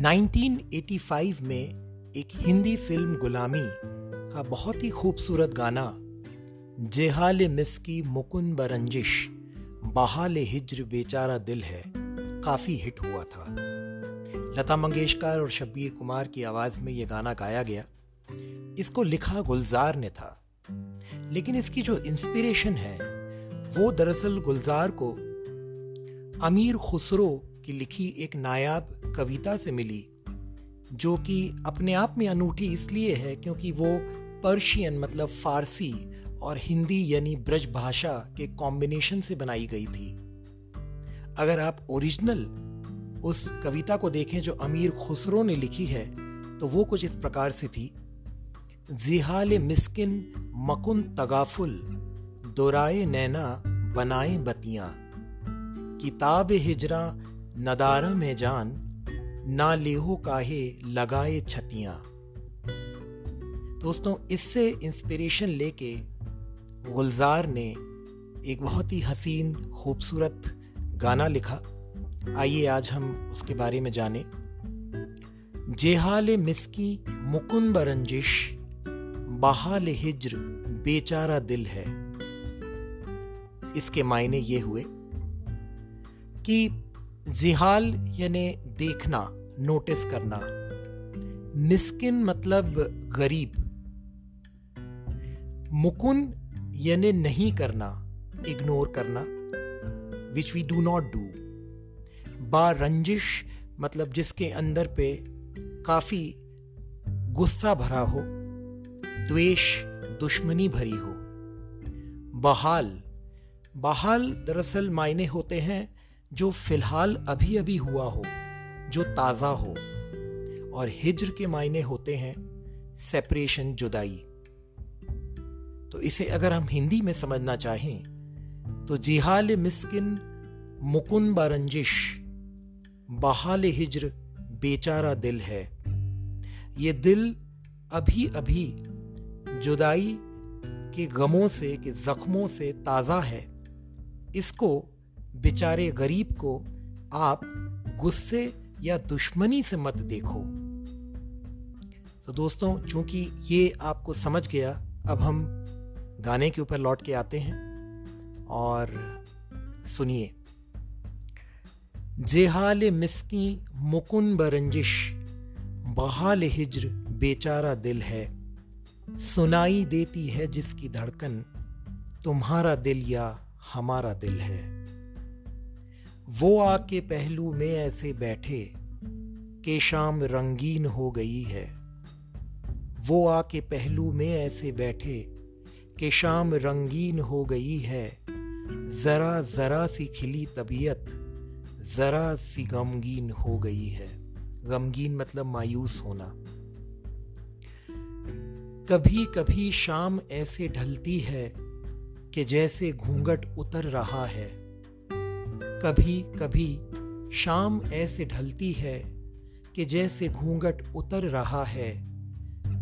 1985 में एक हिंदी फ़िल्म गुलामी का बहुत ही खूबसूरत गाना, जेहाल मिसकी मुकुन बरंजिश बहाल हिज्र बेचारा दिल है, काफ़ी हिट हुआ था। लता मंगेशकर और शब्बीर कुमार की आवाज़ में यह गाना गाया गया। इसको लिखा गुलजार ने था। लेकिन इसकी जो इंस्पिरेशन है, वो दरअसल गुलजार को अमीर खुसरो की लिखी एक नायाब कविता से मिली, जो कि अपने आप में अनूठी इसलिए है क्योंकि वो पर्शियन मतलब फारसी और हिंदी यानी ब्रज भाषा के कॉम्बिनेशन से बनाई गई थी। अगर आप ओरिजिनल उस कविता को देखें जो अमीर खुसरो ने लिखी है तो वो कुछ इस प्रकार से थी। जिहाल मिस्किन मकुन तगाफुल दोराए नैना बनाए बतियाँ। किताब हिजरा नदारा में जान, ना लेहो काहे लगाए छतियाँ। दोस्तों, इससे इंस्पिरेशन लेके गुलजार ने एक बहुत ही हसीन, खूबसूरत गाना लिखा। आइए आज हम उसके बारे में जाने। जेहाल मिसकी मुकुन बरंजिश बहाल हिज्र बेचारा दिल है। इसके मायने ये हुए कि जिहाल यानी देखना नोटिस करना। मिस्किन मतलब गरीब। मुकुन यानी नहीं करना इग्नोर करना which we do not do बा रंजिश मतलब जिसके अंदर पे काफ़ी गुस्सा भरा हो, द्वेष, दुश्मनी भरी हो। बहाल। बहाल दरअसल मायने होते हैं जो फ़िलहाल अभी अभी हुआ हो, जो ताज़ा हो। और हिज्र के मायने होते हैं सेपरेशन जुदाई। तो इसे अगर हम हिंदी में समझना चाहें तो जिहाल मिस्किन मुकुन बारंजिश बहाल हिज्र बेचारा दिल है। ये दिल अभी अभी जुदाई के गमों से, के जख्मों से ताज़ा है। इसको बेचारे गरीब को आप गुस्से या दुश्मनी से मत देखो। तो दोस्तों, चूँकि ये आपको समझ गया, अब हम गाने के ऊपर लौट के आते हैं और सुनिए। जेहाल मिसकी मुकुन बरंजिश, बहाल हिज्र बेचारा दिल है। सुनाई देती है जिसकी धड़कन, तुम्हारा दिल या हमारा दिल है। वो आके पहलू में ऐसे बैठे के शाम रंगीन हो गई है। वो आके पहलू में ऐसे बैठे के शाम रंगीन हो गई है। जरा जरा सी खिली तबीयत, जरा सी गमगीन हो गई है। गमगीन मतलब मायूस होना। कभी कभी शाम ऐसे ढलती है कि जैसे घूंघट उतर रहा है। कभी कभी शाम ऐसे ढलती है कि जैसे घूंघट उतर रहा है।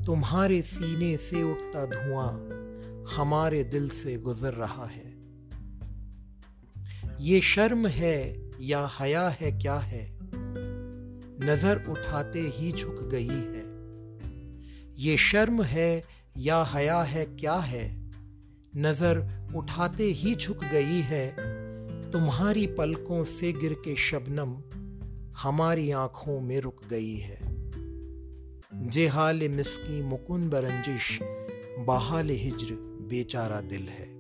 तुम्हारे सीने से उठता धुआँ हमारे दिल से गुजर रहा है। ये शर्म है या हया है क्या है? नज़र उठाते ही झुक गई है। ये शर्म है या हया है क्या है? नज़र उठाते ही झुक गई है। तुम्हारी पलकों से गिर के शबनम हमारी आँखों में रुक गई है। जे हाल मिसकी मुकुंद बरंजिश, बहाल हिजर बेचारा दिल है।